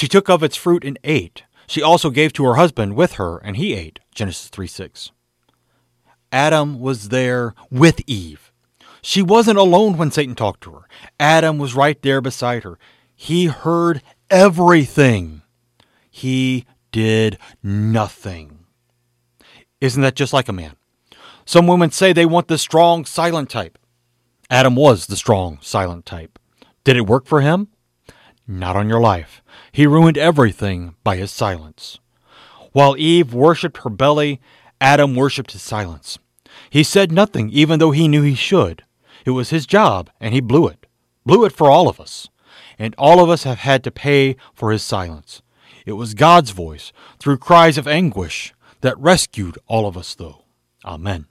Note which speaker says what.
Speaker 1: She took of its fruit and ate. She also gave to her husband with her, and he ate. Genesis 3 6. Adam was there with Eve. She wasn't alone when Satan talked to her. Adam was right there beside her. He heard everything. He did nothing. Isn't that just like a man? Some women say they want the strong, silent type. Adam was the strong, silent type. Did it work for him? Not on your life. He ruined everything by his silence. While Eve worshipped her belly, Adam worshipped his silence. He said nothing, even though he knew he should. It was his job, and he blew it. Blew it for all of us. And all of us have had to pay for his silence. It was God's voice, through cries of anguish, that rescued all of us, though. Amen.